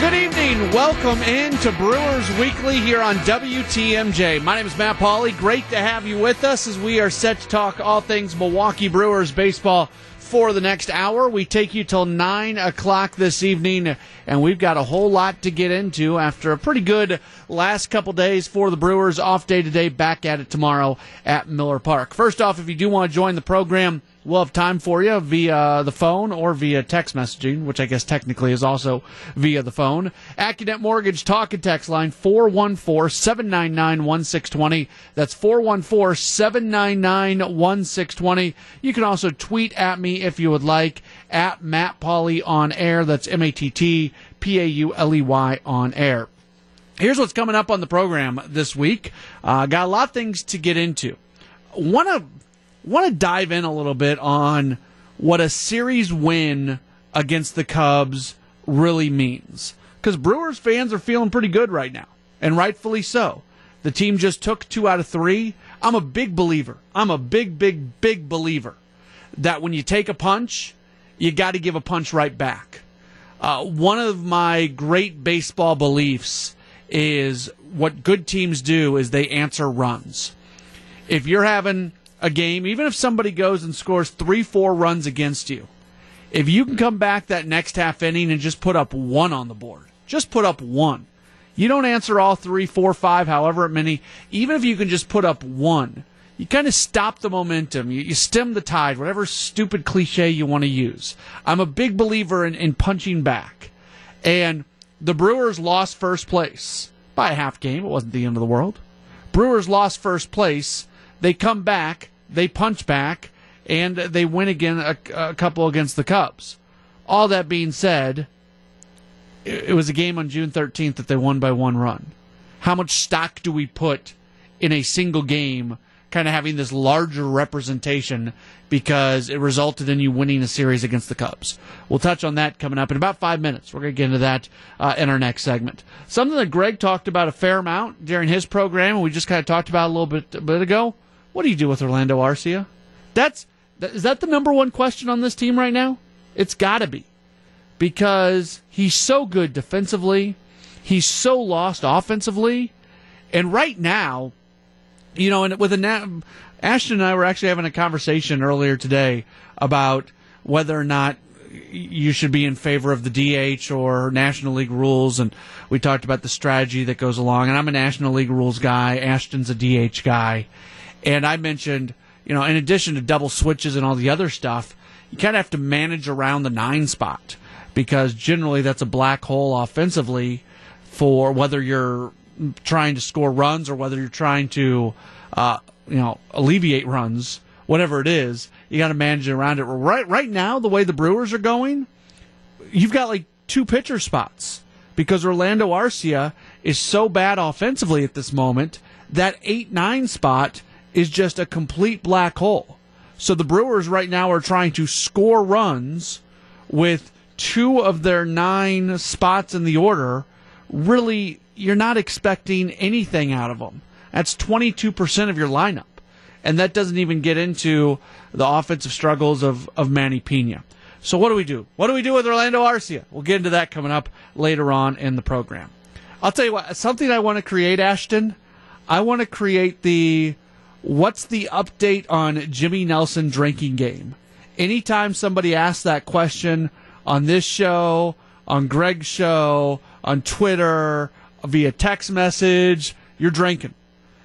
Good evening. Welcome into Brewers Weekly here on WTMJ. My name is Matt Pauley. Great to have you with us as we are set to talk all things Milwaukee Brewers baseball for the next hour. We take you till 9 o'clock this evening, and we've got a whole lot to get into after a pretty good last couple days for the Brewers. Off day today, back at it tomorrow at Miller Park. First off, if you do want to join the program, We'll have time for you via the phone or via text messaging, which I guess technically is also via the phone. AccuNet Mortgage talk and text line 414-799-1620. That's 414-799-1620. You can also tweet at me if you would like at Matt Pauley on air. That's M-A-T-T P-A-U-L-E-Y on air. Here's what's coming up on the program this week. Uh, got a lot of things to get into. Want to want to dive in a little bit on what a series win against the Cubs really means. Because Brewers fans are feeling pretty good right now, and rightfully so. The team just took two out of three. I'm a big believer. I'm a big, big, big believer that when you take a punch, you got to give a punch right back. Uh, one of my great baseball beliefs is what good teams do is they answer runs. If you're having a game, even if somebody goes and scores three, four runs against you, if you can come back that next half inning and just put up one on the board, just put up one. You don't answer all three, four, five, however many. Even if you can just put up one, you kind of stop the momentum. You, you stem the tide, whatever stupid cliche you want to use. I'm a big believer in, in punching back. And the Brewers lost first place by a half game. It wasn't the end of the world. Brewers lost first place. They come back they punch back and they win again a, a couple against the Cubs. All that being said, it, it was a game on June 13th that they won by one run. How much stock do we put in a single game, kind of having this larger representation because it resulted in you winning a series against the Cubs? We'll touch on that coming up in about five minutes. We're going to get into that uh, in our next segment. Something that Greg talked about a fair amount during his program, and we just kind of talked about a little bit, a bit ago what do you do with Orlando Arcia? That's is that the number one question on this team right now? It's got to be because he's so good defensively, he's so lost offensively, and right now, you know, and with a Ashton and I were actually having a conversation earlier today about whether or not you should be in favor of the DH or National League rules, and we talked about the strategy that goes along. And I'm a National League rules guy. Ashton's a DH guy, and I mentioned, you know, in addition to double switches and all the other stuff, you kind of have to manage around the nine spot because generally that's a black hole offensively for whether you're trying to score runs or whether you're trying to, uh, you know, alleviate runs, whatever it is. You got to manage around it. Right, right now, the way the Brewers are going, you've got like two pitcher spots because Orlando Arcia is so bad offensively at this moment. That eight nine spot is just a complete black hole. So the Brewers right now are trying to score runs with two of their nine spots in the order. Really, you're not expecting anything out of them. That's 22% of your lineup. And that doesn't even get into the offensive struggles of, of Manny Piña. So what do we do? What do we do with Orlando Arcia? We'll get into that coming up later on in the program. I'll tell you what, something I want to create, Ashton. I want to create the What's the update on Jimmy Nelson drinking game? Anytime somebody asks that question on this show, on Greg's show, on Twitter, via text message, you're drinking,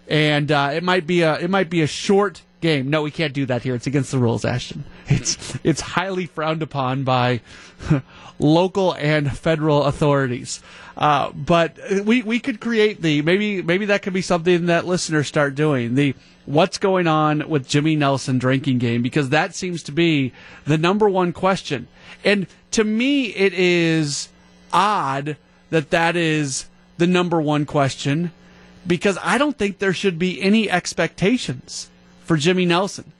and uh, it might be a it might be a short game. No, we can't do that here. It's against the rules, Ashton. It's it's highly frowned upon by local and federal authorities. Uh, but we we could create the maybe maybe that could be something that listeners start doing the what's going on with Jimmy Nelson drinking game because that seems to be the number one question. And to me, it is odd that that is the number one question because I don't think there should be any expectations for Jimmy Nelson.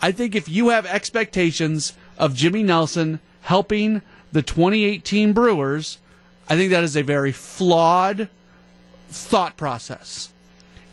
I think if you have expectations of Jimmy Nelson helping the 2018 Brewers, I think that is a very flawed thought process.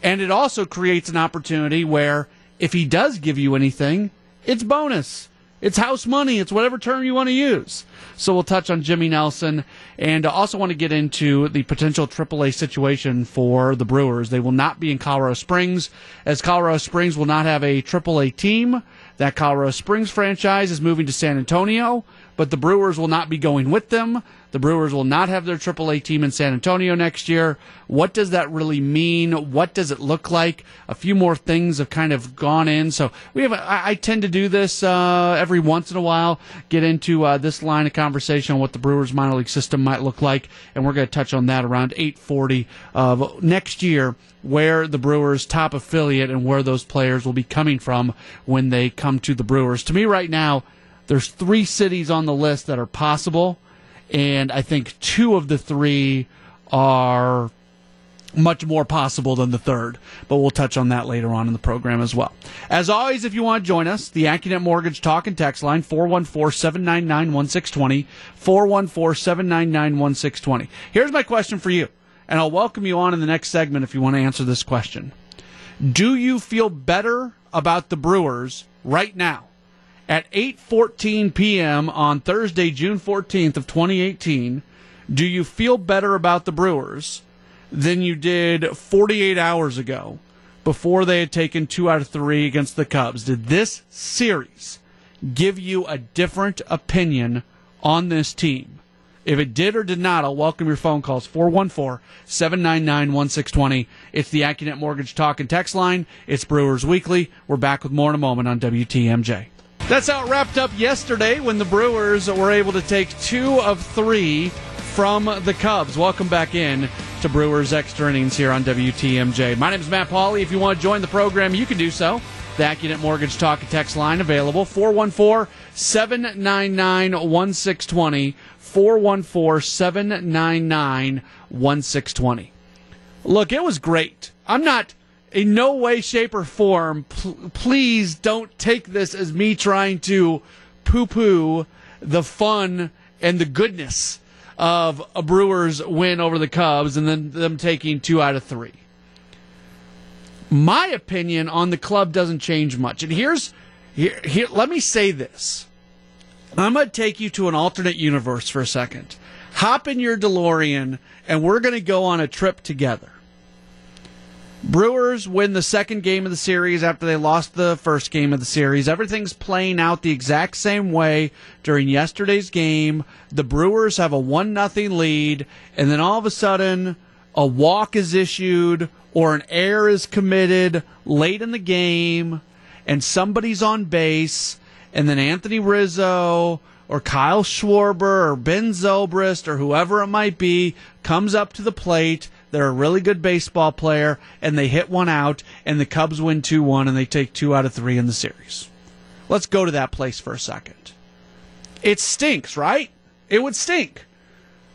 And it also creates an opportunity where if he does give you anything, it's bonus. It's house money. It's whatever term you want to use. So we'll touch on Jimmy Nelson and also want to get into the potential AAA situation for the Brewers. They will not be in Colorado Springs as Colorado Springs will not have a AAA team. That Colorado Springs franchise is moving to San Antonio, but the Brewers will not be going with them. The Brewers will not have their AAA team in San Antonio next year. What does that really mean? What does it look like? A few more things have kind of gone in. So we have. I, I tend to do this uh, every once in a while. Get into uh, this line of conversation on what the Brewers minor league system might look like, and we're going to touch on that around 8:40 of next year where the Brewers' top affiliate and where those players will be coming from when they come to the Brewers. To me, right now, there's three cities on the list that are possible and I think two of the three are much more possible than the third, but we'll touch on that later on in the program as well. As always, if you want to join us, the AccuNet Mortgage Talk and Text line, 414-799-1620, 414-799-1620. Here's my question for you, and I'll welcome you on in the next segment if you want to answer this question. Do you feel better about the Brewers right now at 8:14 p.m. on Thursday, June 14th of 2018, do you feel better about the Brewers than you did 48 hours ago before they had taken 2 out of 3 against the Cubs? Did this series give you a different opinion on this team? If it did or did not, I'll welcome your phone calls 414 799 1620. It's the AccuNet Mortgage Talk and Text line. It's Brewers Weekly. We're back with more in a moment on WTMJ. That's how it wrapped up yesterday when the Brewers were able to take two of three from the Cubs. Welcome back in to Brewers Extra Innings here on WTMJ. My name is Matt Pauley. If you want to join the program, you can do so. The AccuNet Mortgage Talk and Text line available 414 799 1620. 414 799 1620. Look, it was great. I'm not in no way, shape, or form, pl- please don't take this as me trying to poo poo the fun and the goodness of a Brewers win over the Cubs and then them taking two out of three. My opinion on the club doesn't change much. And here's here, here let me say this. I'm going to take you to an alternate universe for a second. Hop in your DeLorean and we're going to go on a trip together. Brewers win the second game of the series after they lost the first game of the series. Everything's playing out the exact same way during yesterday's game. The Brewers have a 1 nothing lead, and then all of a sudden, a walk is issued or an error is committed late in the game, and somebody's on base, and then Anthony Rizzo or Kyle Schwarber or Ben Zobrist or whoever it might be comes up to the plate they're a really good baseball player, and they hit one out, and the Cubs win 2 1, and they take two out of three in the series. Let's go to that place for a second. It stinks, right? It would stink.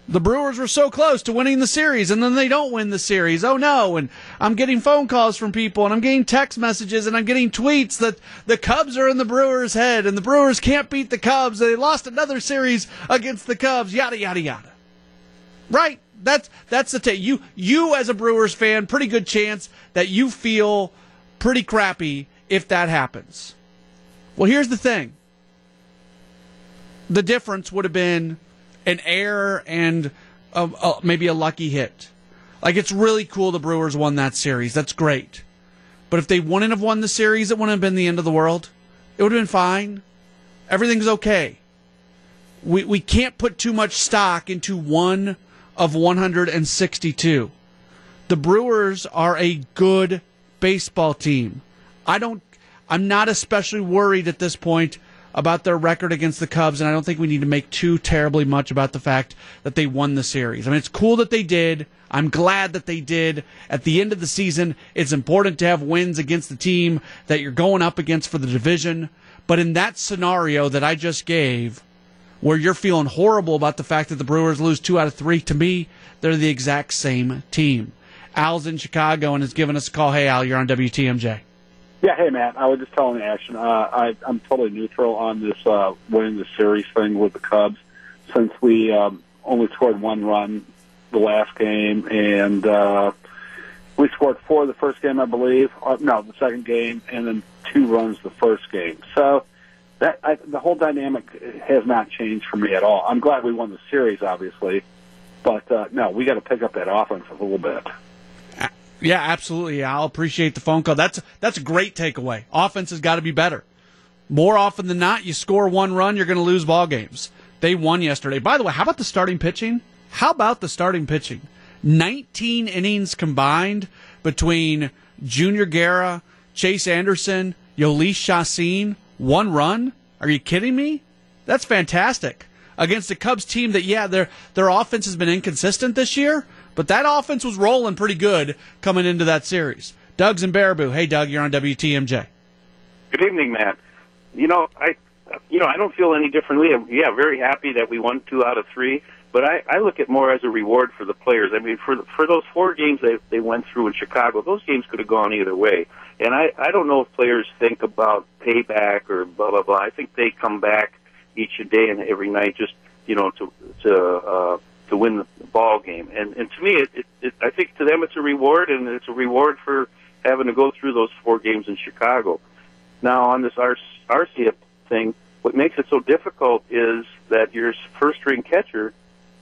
The Brewers were so close to winning the series, and then they don't win the series. Oh no! And I'm getting phone calls from people, and I'm getting text messages, and I'm getting tweets that the Cubs are in the Brewers' head, and the Brewers can't beat the Cubs. They lost another series against the Cubs. Yada yada yada. Right? That's that's the take. You you as a Brewers fan, pretty good chance that you feel pretty crappy if that happens. Well, here's the thing. The difference would have been an error and a, a, maybe a lucky hit. Like it's really cool the Brewers won that series. That's great. But if they wouldn't have won the series, it wouldn't have been the end of the world. It would have been fine. Everything's okay. We we can't put too much stock into one of 162. The Brewers are a good baseball team. I don't I'm not especially worried at this point about their record against the Cubs, and I don't think we need to make too terribly much about the fact that they won the series. I mean, it's cool that they did. I'm glad that they did. At the end of the season, it's important to have wins against the team that you're going up against for the division. But in that scenario that I just gave, where you're feeling horrible about the fact that the Brewers lose two out of three, to me, they're the exact same team. Al's in Chicago and has given us a call. Hey, Al, you're on WTMJ. Yeah, hey, Matt. I was just telling Ashton. Uh, I, I'm totally neutral on this uh, winning the series thing with the Cubs since we um, only scored one run the last game, and uh, we scored four the first game, I believe. Uh, no, the second game, and then two runs the first game. So that I, the whole dynamic has not changed for me at all. I'm glad we won the series, obviously, but uh, no, we got to pick up that offense a little bit. Yeah, absolutely. I'll appreciate the phone call. That's that's a great takeaway. Offense has got to be better. More often than not, you score one run, you're going to lose ball games. They won yesterday. By the way, how about the starting pitching? How about the starting pitching? 19 innings combined between Junior Guerra, Chase Anderson, Jhoulys Chacin, one run. Are you kidding me? That's fantastic. Against a Cubs team that, yeah, their their offense has been inconsistent this year, but that offense was rolling pretty good coming into that series. Doug's in Baraboo. Hey, Doug, you're on WTMJ. Good evening, Matt. You know, I, you know, I don't feel any differently. Yeah, very happy that we won two out of three. But I, I look at more as a reward for the players. I mean, for for those four games they they went through in Chicago, those games could have gone either way. And I I don't know if players think about payback or blah blah blah. I think they come back each day and every night just you know to to uh, to win the ball game. And and to me, it, it, it I think to them it's a reward, and it's a reward for having to go through those four games in Chicago. Now on this Arcia thing, what makes it so difficult is that your first string catcher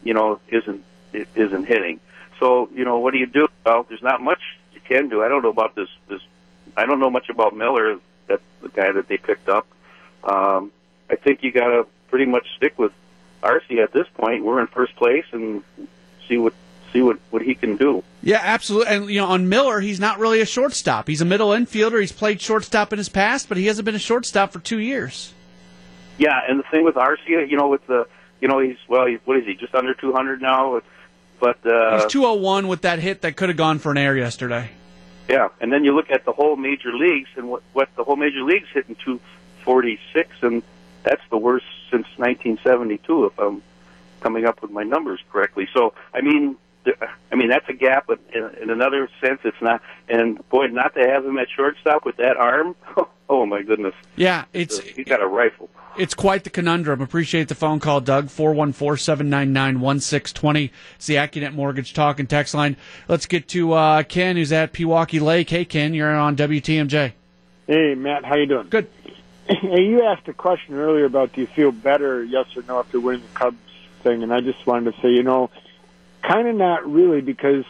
you know, isn't isn't hitting. So, you know, what do you do? Well, there's not much you can do. I don't know about this. This I don't know much about Miller. That's the guy that they picked up. Um, I think you got to pretty much stick with Arcia at this point. We're in first place and see what see what what he can do. Yeah, absolutely. And you know, on Miller, he's not really a shortstop. He's a middle infielder. He's played shortstop in his past, but he hasn't been a shortstop for two years. Yeah, and the thing with Arcia, you know, with the you know, he's well, he's what is he? Just under 200 now. But uh, he's 201 with that hit that could have gone for an air yesterday. Yeah, and then you look at the whole major leagues and what what the whole major leagues hitting 246, and that's the worst since 1972, if I'm coming up with my numbers correctly. So, I mean, I mean that's a gap, but in, in another sense, it's not. And boy, not to have him at shortstop with that arm. Oh my goodness. Yeah, it's he's got a rifle. It's quite the conundrum. Appreciate the phone call, Doug. 414-799-1620. It's the AccuNet Mortgage Talk and Text line. Let's get to uh, Ken, who's at Pewaukee Lake. Hey, Ken, you're on WTMJ. Hey, Matt, how you doing? Good. Hey, you asked a question earlier about do you feel better, yes or no, after winning the Cubs thing, and I just wanted to say, you know, kind of not really, because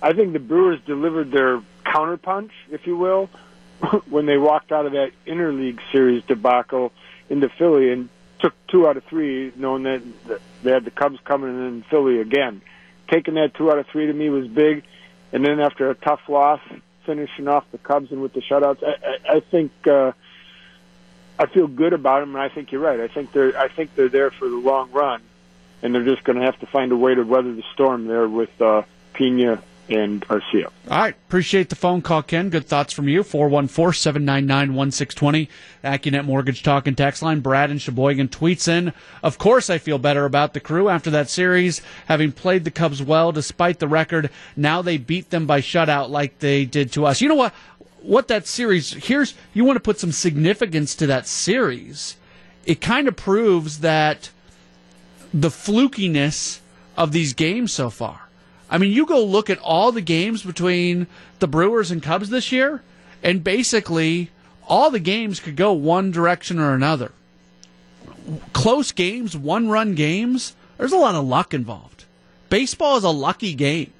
I think the Brewers delivered their counterpunch, if you will, when they walked out of that interleague series debacle into Philly and took two out of three, knowing that they had the Cubs coming in Philly again. Taking that two out of three to me was big, and then after a tough loss, finishing off the Cubs and with the shutouts, I, I, I think uh, I feel good about them, and I think you're right. I think they're I think they're there for the long run, and they're just going to have to find a way to weather the storm there with uh, Piña and Arcia. All right. Appreciate the phone call, Ken. Good thoughts from you. 414 799 1620. AccuNet Mortgage Talk and Text Line. Brad and Sheboygan tweets in. Of course, I feel better about the crew after that series, having played the Cubs well despite the record. Now they beat them by shutout like they did to us. You know what? What that series, here's, you want to put some significance to that series. It kind of proves that the flukiness of these games so far I mean, you go look at all the games between the Brewers and Cubs this year, and basically all the games could go one direction or another. Close games, one run games, there's a lot of luck involved. Baseball is a lucky game.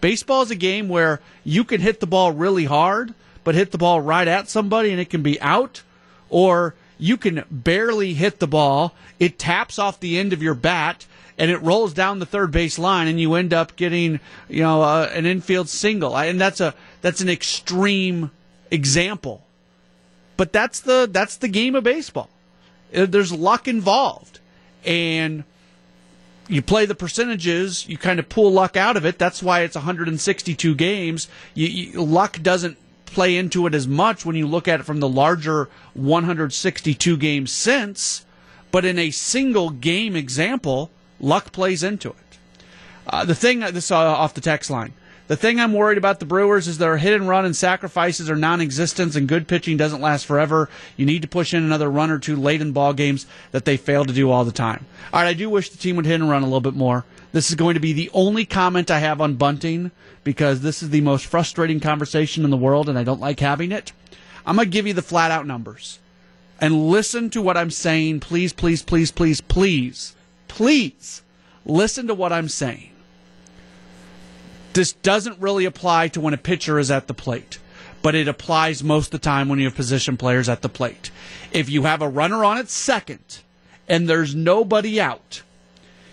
Baseball is a game where you can hit the ball really hard, but hit the ball right at somebody and it can be out, or you can barely hit the ball, it taps off the end of your bat, and it rolls down the third base line, and you end up getting you know uh, an infield single, and that's a that's an extreme example, but that's the that's the game of baseball. Uh, there's luck involved, and you play the percentages, you kind of pull luck out of it. That's why it's 162 games. You, you, luck doesn't play into it as much when you look at it from the larger 162 games since. But in a single game example, Luck plays into it. Uh, the thing, this uh, off the text line. The thing I'm worried about the Brewers is their hit and run and sacrifices are non-existent, and good pitching doesn't last forever. You need to push in another run or two late in ball games that they fail to do all the time. All right, I do wish the team would hit and run a little bit more. This is going to be the only comment I have on bunting because this is the most frustrating conversation in the world, and I don't like having it. I'm going to give you the flat out numbers. and listen to what I'm saying. Please, please, please, please, please, please listen to what I'm saying. This doesn't really apply to when a pitcher is at the plate, but it applies most of the time when you have position players at the plate. If you have a runner on at second and there's nobody out,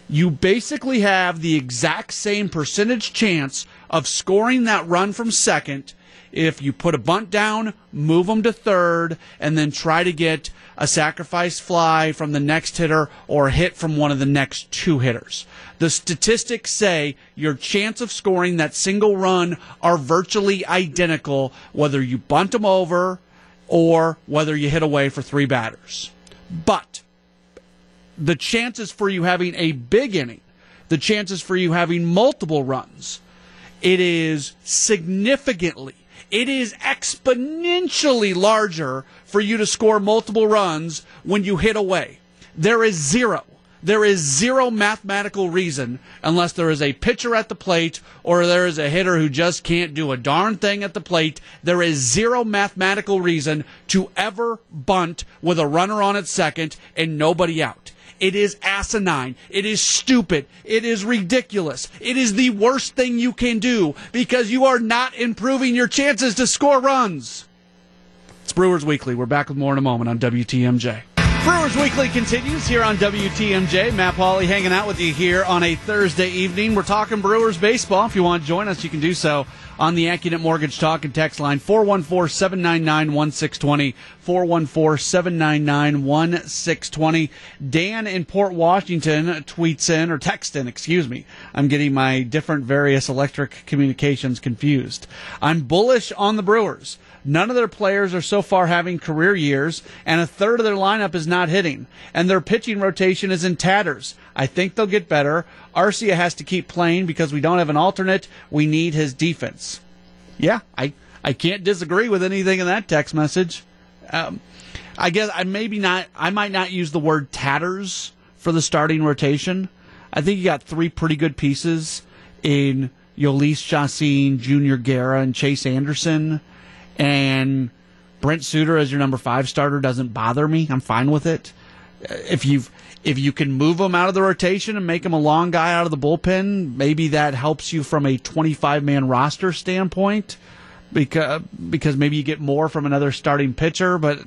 you basically have the exact same percentage chance of scoring that run from second if you put a bunt down, move them to third, and then try to get a sacrifice fly from the next hitter or a hit from one of the next two hitters. The statistics say your chance of scoring that single run are virtually identical whether you bunt them over or whether you hit away for three batters. But the chances for you having a big inning, the chances for you having multiple runs, it is significantly, it is exponentially larger for you to score multiple runs when you hit away. There is zero. There is zero mathematical reason, unless there is a pitcher at the plate or there is a hitter who just can't do a darn thing at the plate. There is zero mathematical reason to ever bunt with a runner on at second and nobody out. It is asinine. It is stupid. It is ridiculous. It is the worst thing you can do because you are not improving your chances to score runs. It's Brewers Weekly. We're back with more in a moment on WTMJ. Brewers Weekly continues here on WTMJ. Matt Pauley hanging out with you here on a Thursday evening. We're talking Brewers baseball. If you want to join us, you can do so on the AccuNet Mortgage Talk and Text line 414 799 1620. 414 799 1620. Dan in Port Washington tweets in, or texts in, excuse me. I'm getting my different various electric communications confused. I'm bullish on the Brewers. None of their players are so far having career years, and a third of their lineup is not hitting, and their pitching rotation is in tatters. I think they'll get better. Arcia has to keep playing because we don't have an alternate. We need his defense. Yeah, I, I can't disagree with anything in that text message. Um, I guess I maybe not. I might not use the word tatters for the starting rotation. I think you got three pretty good pieces in Jhoulys Chacin, Junior Guerra, and Chase Anderson and Brent Suter as your number five starter doesn't bother me. I'm fine with it. If you if you can move him out of the rotation and make him a long guy out of the bullpen, maybe that helps you from a 25 man roster standpoint, because because maybe you get more from another starting pitcher. But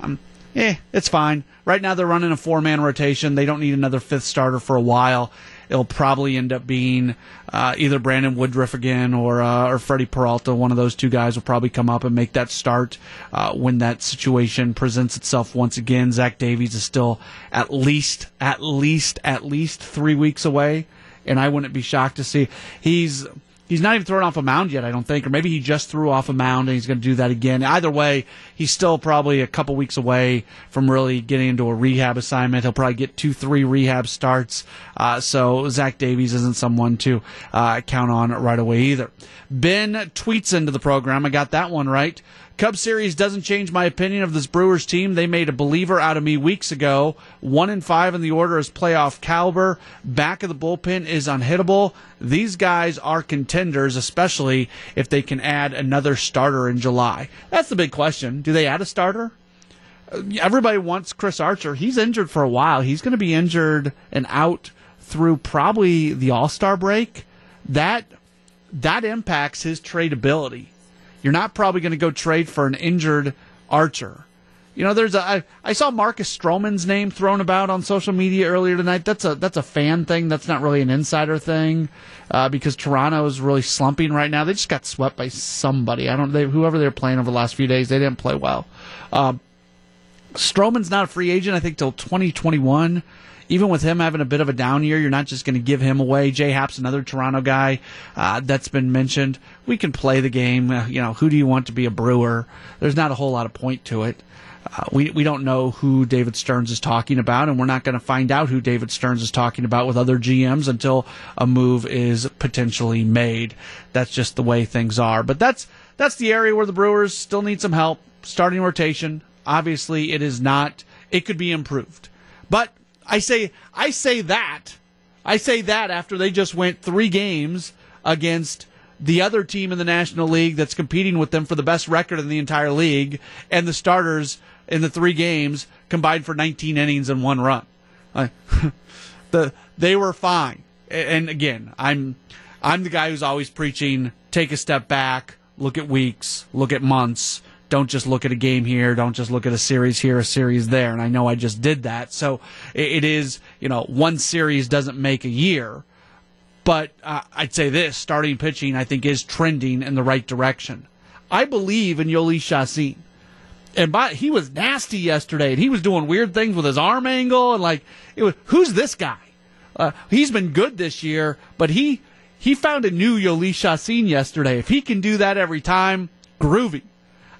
um, yeah, it's fine. Right now they're running a four man rotation. They don't need another fifth starter for a while it'll probably end up being uh, either Brandon Woodruff again or uh, or Freddie Peralta. One of those two guys will probably come up and make that start uh, when that situation presents itself once again. Zach Davies is still at least at least at least three weeks away, and I wouldn't be shocked to see he's he's not even thrown off a mound yet, I don't think, or maybe he just threw off a mound and he's going to do that again. Either way, he's still probably a couple weeks away from really getting into a rehab assignment. He'll probably get two, three rehab starts. Uh, so Zach Davies isn't someone to uh, count on right away either. Ben tweets into the program. I got that one right. Cub series doesn't change my opinion of this Brewers team. They made a believer out of me weeks ago. One in five in the order is playoff caliber. Back of the bullpen is unhittable. These guys are contenders, especially if they can add another starter in July. That's the big question. Do they add a starter? Uh, everybody wants Chris Archer. He's injured for a while. He's going to be injured and out through probably the All Star break. That that impacts his tradability you're not probably going to go trade for an injured Archer. You know, there's a I, I saw Marcus Stroman's name thrown about on social media earlier tonight. That's a that's a fan thing. That's not really an insider thing, uh, because Toronto is really slumping right now. They just got swept by somebody. I don't. They, whoever they're playing over the last few days, they didn't play well. Uh, Stroman's not a free agent. I think till 2021 even with him having a bit of a down year, you're not just going to give him away. Jay Happ's another Toronto guy uh, that's been mentioned. We can play the game. Uh, you know, who do you want to be a Brewer? There's not a whole lot of point to it. Uh, we we don't know who David Stearns is talking about, and we're not going to find out who David Stearns is talking about with other GMs until a move is potentially made. That's just the way things are. But that's that's the area where the Brewers still need some help. Starting rotation, obviously, it is not. It could be improved, but I say I say that. I say that after they just went 3 games against the other team in the National League that's competing with them for the best record in the entire league and the starters in the three games combined for 19 innings and one run. The they were fine. And again, I'm I'm the guy who's always preaching take a step back, look at weeks, look at months. Don't just look at a game here. Don't just look at a series here, a series there. And I know I just did that. So it is, you know, one series doesn't make a year. But uh, I'd say this starting pitching, I think, is trending in the right direction. I believe in Jhoulys Chacin. And by, he was nasty yesterday, and he was doing weird things with his arm angle, and like, it was, who's this guy? Uh, he's been good this year, but he he found a new Jhoulys Chacin yesterday. If he can do that every time, groovy.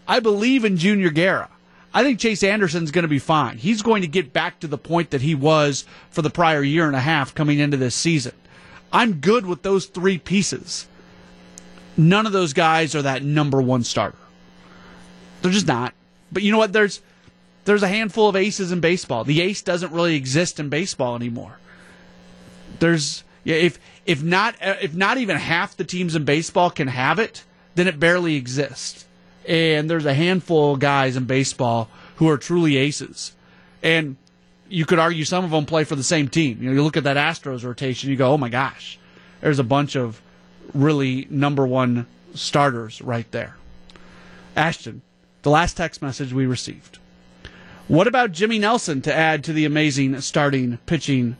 I believe in Junior Guerra. I think Chase Anderson's going to be fine. He's going to get back to the point that he was for the prior year and a half coming into this season. I'm good with those three pieces. None of those guys are that number one starter. They're just not. But you know what? There's there's a handful of aces in baseball. The ace doesn't really exist in baseball anymore. There's yeah, if if not if not even half the teams in baseball can have it, then it barely exists. And there's a handful of guys in baseball who are truly aces. And you could argue some of them play for the same team. You know, you look at that Astros rotation, you go, "Oh my gosh." There's a bunch of really number 1 starters right there. Ashton, the last text message we received. What about Jimmy Nelson to add to the amazing starting pitching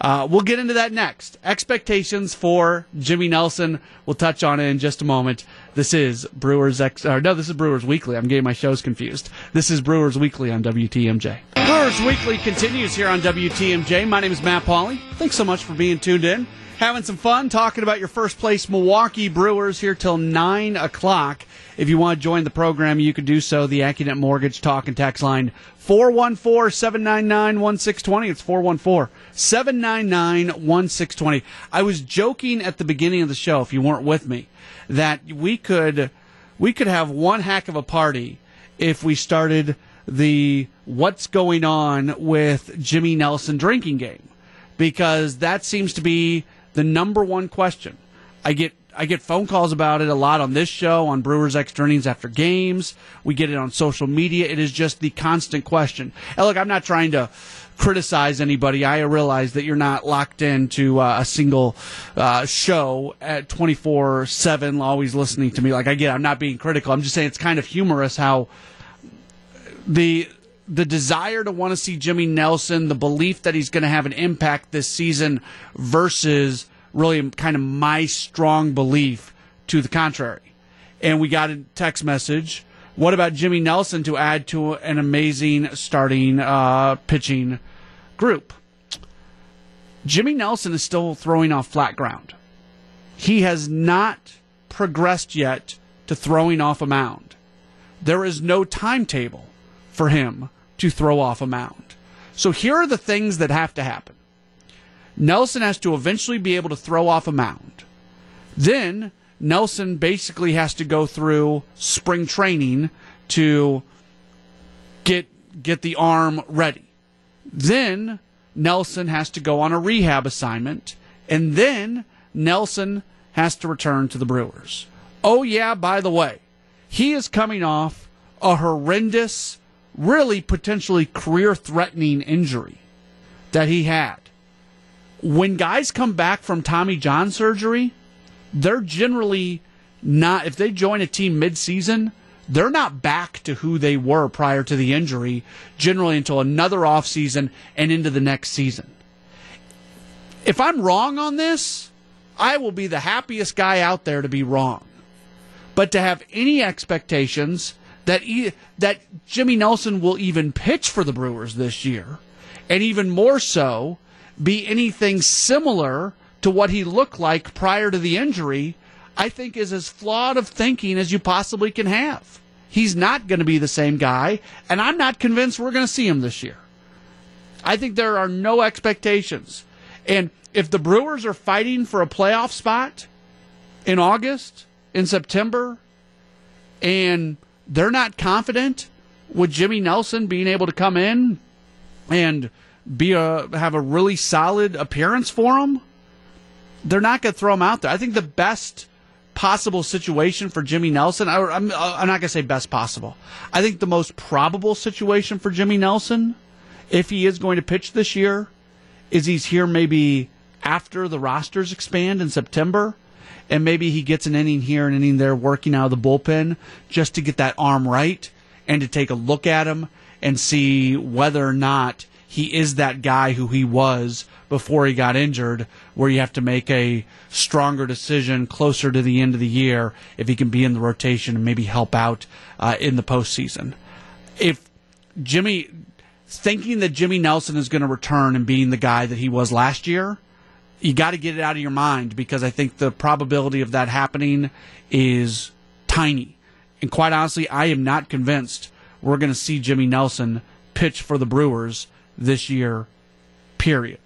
uh, we'll get into that next. Expectations for Jimmy Nelson. We'll touch on it in just a moment. This is Brewers X. Or no, this is Brewers Weekly. I'm getting my shows confused. This is Brewers Weekly on WTMJ. Brewers Weekly continues here on WTMJ. My name is Matt Pauley. Thanks so much for being tuned in. Having some fun talking about your first place Milwaukee Brewers here till 9 o'clock. If you want to join the program, you can do so. The AccuNet Mortgage Talk and Tax line 414 799 1620. It's 414 799 1620. I was joking at the beginning of the show, if you weren't with me, that we could we could have one heck of a party if we started the what's going on with Jimmy Nelson drinking game because that seems to be the number one question. I get I get phone calls about it a lot on this show, on Brewers Extra Innings after games. We get it on social media. It is just the constant question. And look, I'm not trying to criticize anybody. I realize that you're not locked into uh, a single uh, show at 24 7, always listening to me. Like, I get, I'm not being critical. I'm just saying it's kind of humorous how the the desire to want to see Jimmy Nelson, the belief that he's going to have an impact this season versus really kind of my strong belief to the contrary. And we got a text message. What about Jimmy Nelson to add to an amazing starting uh, pitching group? Jimmy Nelson is still throwing off flat ground. He has not progressed yet to throwing off a mound. There is no timetable for him to throw off a mound. So here are the things that have to happen. Nelson has to eventually be able to throw off a mound. Then Nelson basically has to go through spring training to get get the arm ready. Then Nelson has to go on a rehab assignment and then Nelson has to return to the Brewers. Oh yeah, by the way, he is coming off a horrendous, really potentially career threatening injury that he had when guys come back from Tommy John surgery, they're generally not, if they join a team midseason, they're not back to who they were prior to the injury, generally until another offseason and into the next season. If I'm wrong on this, I will be the happiest guy out there to be wrong. But to have any expectations that e- that Jimmy Nelson will even pitch for the Brewers this year, and even more so be anything similar to what he looked like prior to the injury, I think is as flawed of thinking as you possibly can have. He's not going to be the same guy, and I'm not convinced we're going to see him this year. I think there are no expectations. And if the Brewers are fighting for a playoff spot in August, in September, and they're not confident with Jimmy Nelson being able to come in and be a have a really solid appearance for him, they're not going to throw him out there. I think the best possible situation for Jimmy Nelson, I, I'm, uh, I'm not going to say best possible. I think the most probable situation for Jimmy Nelson, if he is going to pitch this year, is he's here maybe after the rosters expand in September, and maybe he gets an inning here, and an inning there, working out of the bullpen just to get that arm right and to take a look at him and see whether or not he is that guy who he was before he got injured, where you have to make a stronger decision closer to the end of the year if he can be in the rotation and maybe help out uh, in the postseason. If Jimmy, thinking that Jimmy Nelson is going to return and being the guy that he was last year, you got to get it out of your mind because I think the probability of that happening is tiny. And quite honestly, I am not convinced we're going to see Jimmy Nelson pitch for the Brewers this year, period.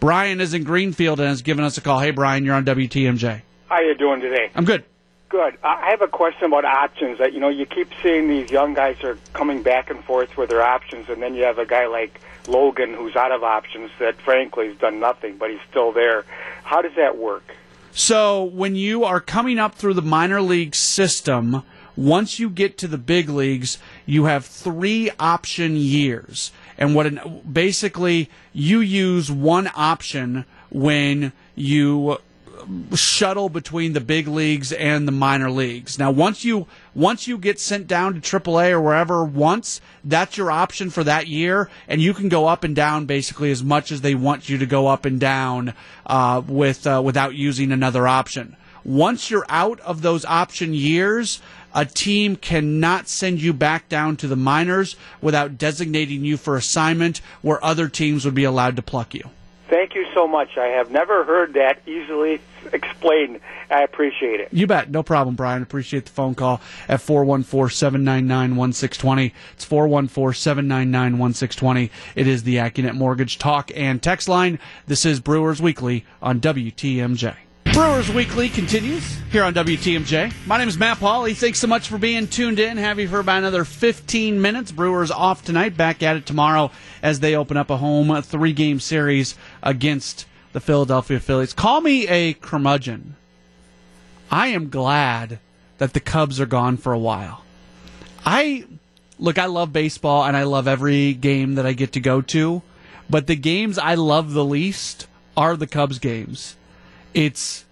Brian is in Greenfield and has given us a call. Hey, Brian, you're on WTMJ. How you doing today? I'm good. Good. I have a question about options. That you know, you keep seeing these young guys are coming back and forth with their options, and then you have a guy like Logan who's out of options that, frankly, has done nothing, but he's still there. How does that work? So when you are coming up through the minor league system, once you get to the big leagues, you have three option years and what an, basically you use one option when you shuttle between the big leagues and the minor leagues. Now, once you once you get sent down to AAA or wherever once, that's your option for that year, and you can go up and down basically as much as they want you to go up and down uh, with uh, without using another option. Once you're out of those option years, a team cannot send you back down to the minors without designating you for assignment where other teams would be allowed to pluck you. Thank you so much. I have never heard that easily explained. I appreciate it. You bet. No problem, Brian. Appreciate the phone call at 414-799-1620. It's 414-799-1620. It is the AccuNet Mortgage Talk and Text line. This is Brewers Weekly on WTMJ. Brewers Weekly continues here on WTMJ. My name is Matt Pauley. Thanks so much for being tuned in. Have you for about another 15 minutes. Brewers off tonight, back at it tomorrow as they open up a home three game series against the Philadelphia Phillies. Call me a curmudgeon. I am glad that the Cubs are gone for a while. I look, I love baseball and I love every game that I get to go to, but the games I love the least are the Cubs games. It's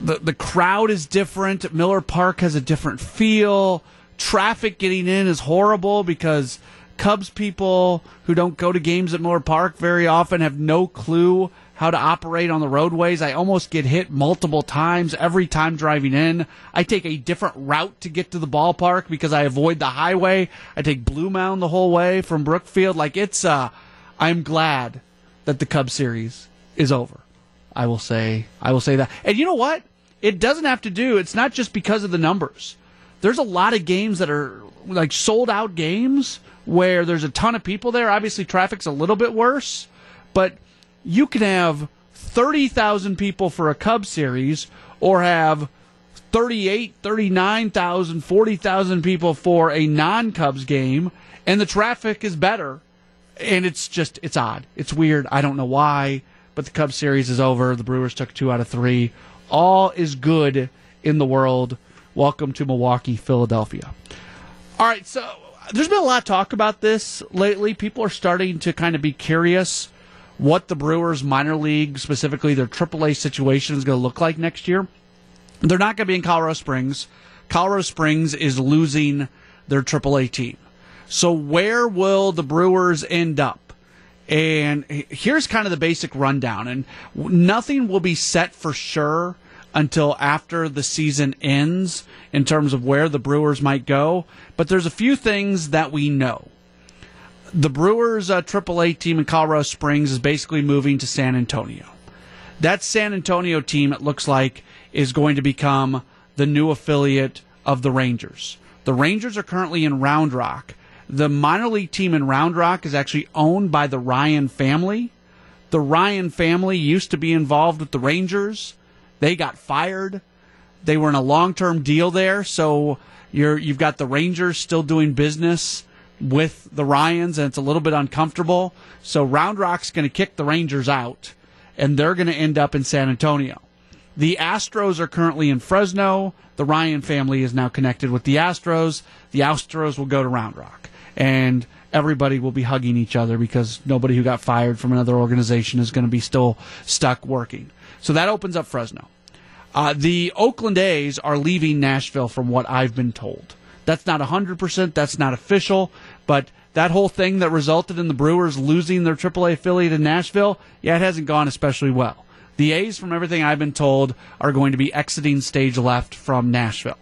the the crowd is different. Miller Park has a different feel. Traffic getting in is horrible because Cubs people who don't go to games at Miller Park very often have no clue how to operate on the roadways. I almost get hit multiple times every time driving in. I take a different route to get to the ballpark because I avoid the highway. I take Blue Mound the whole way from Brookfield. Like it's uh I'm glad that the Cubs series is over. I will say I will say that. And you know what? It doesn't have to do. It's not just because of the numbers. There's a lot of games that are like sold out games where there's a ton of people there. Obviously, traffic's a little bit worse, but you can have 30,000 people for a Cub series or have 38, 39,000, 40,000 people for a non Cubs game, and the traffic is better. And it's just, it's odd. It's weird. I don't know why but the Cubs series is over. The Brewers took two out of three. All is good in the world. Welcome to Milwaukee, Philadelphia. All right, so there's been a lot of talk about this lately. People are starting to kind of be curious what the Brewers minor league, specifically their AAA situation, is going to look like next year. They're not going to be in Colorado Springs. Colorado Springs is losing their AAA team. So where will the Brewers end up? And here's kind of the basic rundown. And nothing will be set for sure until after the season ends in terms of where the Brewers might go. But there's a few things that we know. The Brewers' uh, AAA team in Colorado Springs is basically moving to San Antonio. That San Antonio team, it looks like, is going to become the new affiliate of the Rangers. The Rangers are currently in Round Rock. The minor league team in Round Rock is actually owned by the Ryan family. The Ryan family used to be involved with the Rangers. They got fired. They were in a long-term deal there, so you're you've got the Rangers still doing business with the Ryans, and it's a little bit uncomfortable. So Round Rock's going to kick the Rangers out, and they're going to end up in San Antonio. The Astros are currently in Fresno. The Ryan family is now connected with the Astros. The Astros will go to Round Rock. And everybody will be hugging each other because nobody who got fired from another organization is going to be still stuck working. So that opens up Fresno. Uh, the Oakland A's are leaving Nashville from what I've been told. That's not 100%, that's not official, but that whole thing that resulted in the Brewers losing their AAA affiliate in Nashville, yeah, it hasn't gone especially well. The A's, from everything I've been told, are going to be exiting stage left from Nashville.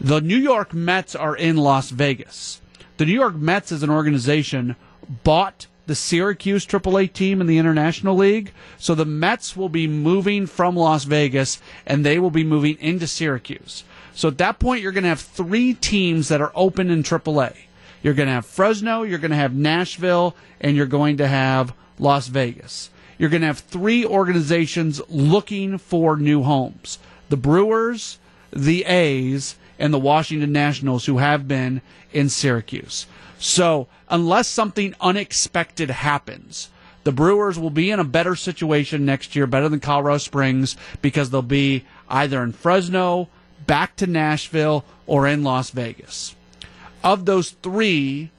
The New York Mets are in Las Vegas. The New York Mets, as an organization, bought the Syracuse AAA team in the International League. So the Mets will be moving from Las Vegas and they will be moving into Syracuse. So at that point, you're going to have three teams that are open in AAA. You're going to have Fresno, you're going to have Nashville, and you're going to have Las Vegas. You're going to have three organizations looking for new homes the Brewers, the A's, and the Washington Nationals, who have been in Syracuse. So, unless something unexpected happens, the Brewers will be in a better situation next year, better than Colorado Springs, because they'll be either in Fresno, back to Nashville, or in Las Vegas. Of those three,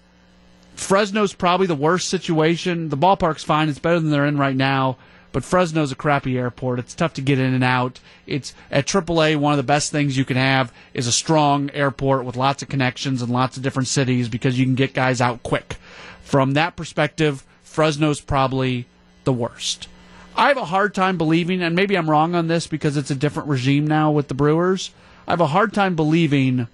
Fresno's probably the worst situation. The ballpark's fine. It's better than they're in right now. But Fresno's a crappy airport. It's tough to get in and out. It's at AAA. One of the best things you can have is a strong airport with lots of connections and lots of different cities because you can get guys out quick. From that perspective, Fresno's probably the worst. I have a hard time believing, and maybe I'm wrong on this because it's a different regime now with the Brewers. I have a hard time believing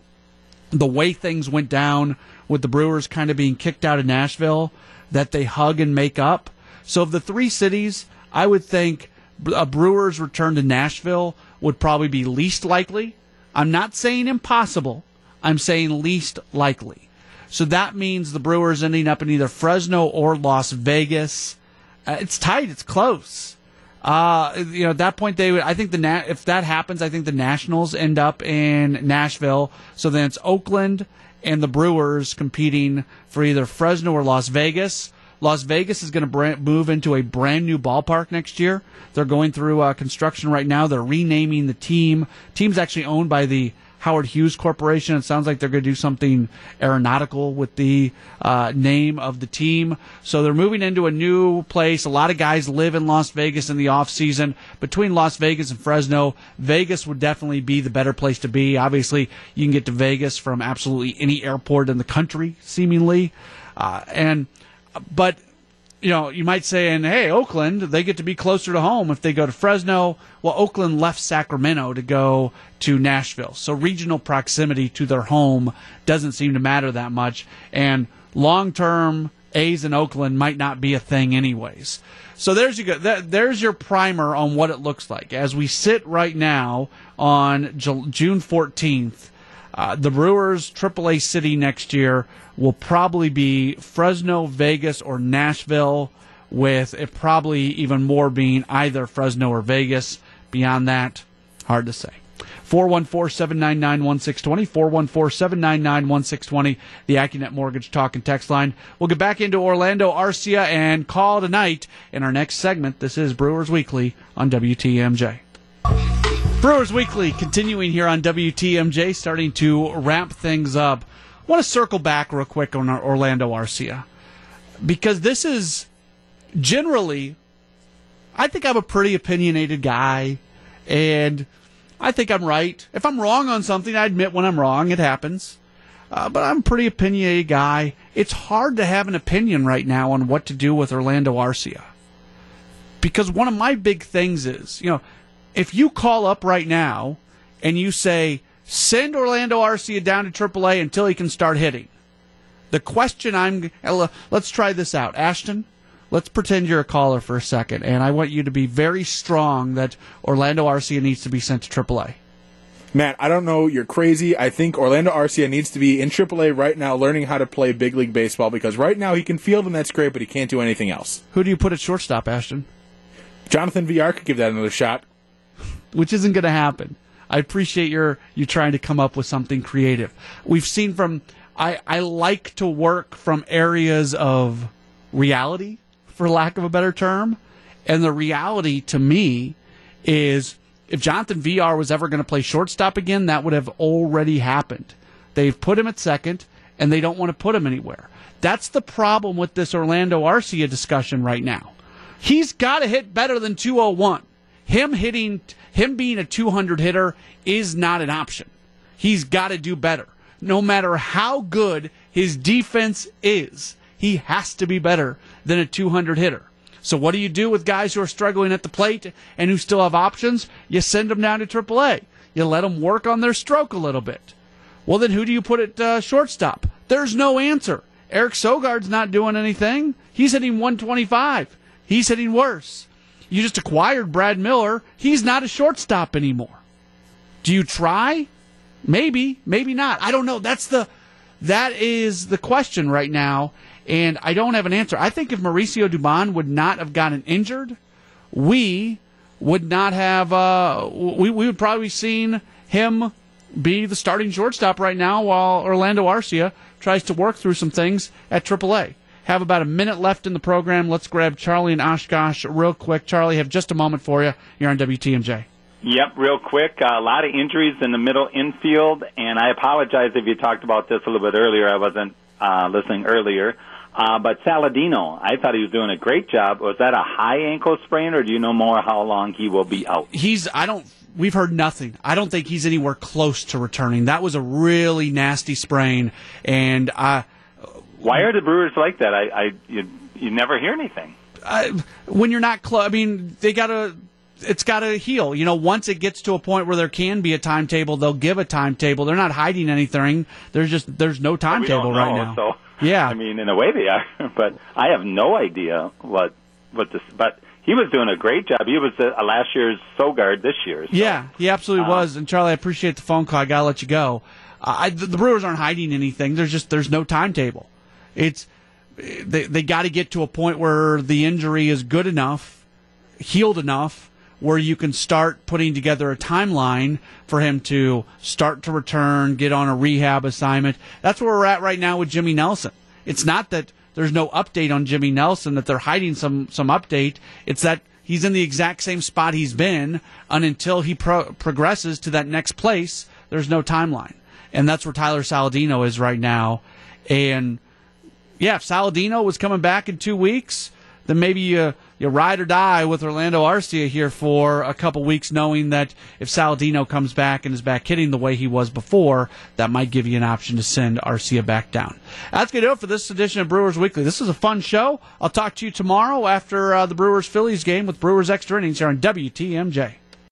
the way things went down with the Brewers kind of being kicked out of Nashville that they hug and make up. So of the three cities, I would think a Brewers return to Nashville would probably be least likely. I'm not saying impossible. I'm saying least likely. So that means the Brewers ending up in either Fresno or Las Vegas. Uh, it's tight. It's close. Uh, you know, at that point, they would. I think the Na- if that happens, I think the Nationals end up in Nashville. So then it's Oakland and the Brewers competing for either Fresno or Las Vegas. Las Vegas is going to move into a brand new ballpark next year. They're going through uh, construction right now. They're renaming the team. Team's actually owned by the Howard Hughes Corporation. It sounds like they're going to do something aeronautical with the uh, name of the team. So they're moving into a new place. A lot of guys live in Las Vegas in the off season. Between Las Vegas and Fresno, Vegas would definitely be the better place to be. Obviously, you can get to Vegas from absolutely any airport in the country, seemingly, uh, and but you know, you might say, and hey, Oakland, they get to be closer to home if they go to Fresno. Well, Oakland left Sacramento to go to Nashville. So regional proximity to their home doesn't seem to matter that much. And long term, A's in Oakland might not be a thing anyways. So there's your there's your primer on what it looks like as we sit right now on June 14th. Uh, the Brewers AAA city next year will probably be Fresno, Vegas, or Nashville, with it probably even more being either Fresno or Vegas. Beyond that, hard to say. 414 799 1620, 414 799 1620, the Accunet Mortgage Talk and Text line. We'll get back into Orlando Arcia and call tonight in our next segment. This is Brewers Weekly on WTMJ. Brewers Weekly continuing here on WTMJ, starting to wrap things up. I want to circle back real quick on Orlando Arcia because this is generally, I think I'm a pretty opinionated guy, and I think I'm right. If I'm wrong on something, I admit when I'm wrong. It happens. Uh, but I'm a pretty opinionated guy. It's hard to have an opinion right now on what to do with Orlando Arcia. Because one of my big things is, you know, if you call up right now and you say, send Orlando Arcia down to AAA until he can start hitting. The question I'm let's try this out. Ashton, let's pretend you're a caller for a second, and I want you to be very strong that Orlando Arcia needs to be sent to AAA. Matt, I don't know. You're crazy. I think Orlando Arcia needs to be in AAA right now, learning how to play big league baseball because right now he can field and that's great, but he can't do anything else. Who do you put at shortstop, Ashton? Jonathan Villar could give that another shot which isn't going to happen. I appreciate your you trying to come up with something creative. We've seen from I I like to work from areas of reality, for lack of a better term, and the reality to me is if Jonathan Villar was ever going to play shortstop again, that would have already happened. They've put him at second, and they don't want to put him anywhere. That's the problem with this Orlando Arcia discussion right now. He's got to hit better than 201. Him hitting, him being a 200 hitter is not an option. He's got to do better. No matter how good his defense is, he has to be better than a 200 hitter. So what do you do with guys who are struggling at the plate and who still have options? You send them down to AAA. You let them work on their stroke a little bit. Well, then who do you put at uh, shortstop? There's no answer. Eric Sogard's not doing anything. He's hitting 125. He's hitting worse. You just acquired Brad Miller. He's not a shortstop anymore. Do you try? Maybe, maybe not. I don't know. That's the that is the question right now and I don't have an answer. I think if Mauricio Dubon would not have gotten injured, we would not have. Uh, we we would probably seen him be the starting shortstop right now, while Orlando Arcia tries to work through some things at AAA. Have about a minute left in the program. Let's grab Charlie and Oshkosh real quick. Charlie, have just a moment for you. You're on WTMJ. Yep, real quick. Uh, a lot of injuries in the middle infield, and I apologize if you talked about this a little bit earlier. I wasn't uh, listening earlier. Uh, but Saladino, I thought he was doing a great job. Was that a high ankle sprain, or do you know more how long he will be out? He's. I don't. We've heard nothing. I don't think he's anywhere close to returning. That was a really nasty sprain, and I. Why are the Brewers like that? I, I you, you never hear anything. I, when you're not close, I mean, they gotta. It's got to heal. You know, once it gets to a point where there can be a timetable, they'll give a timetable. They're not hiding anything. There's just there's no timetable right now. So yeah, I mean, in a way they are, but I have no idea what what this. But he was doing a great job. He was a, a last year's Sogard this year. So. Yeah, he absolutely Um, was. And Charlie, I appreciate the phone call. I gotta let you go. Uh, I, the, the Brewers aren't hiding anything. There's just there's no timetable. It's they they got to get to a point where the injury is good enough, healed enough, where you can start putting together a timeline for him to start to return, get on a rehab assignment. That's where we're at right now with Jimmy Nelson. It's not that there's no update on Jimmy Nelson that they're hiding some some update. It's that he's in the exact same spot he's been and until he pro- progresses to that next place. There's no timeline, and that's where Tyler Saladino is right now. And yeah, if Saladino was coming back in two weeks, then maybe you you ride or die with Orlando Arcia here for a couple weeks, knowing that if Saladino comes back and is back hitting the way he was before, that might give you an option to send Arcia back down. That's gonna do it for this edition of Brewers Weekly. This is a fun show. I'll talk to you tomorrow after uh, the Brewers Phillies game with Brewers Extra Innings here on WTMJ.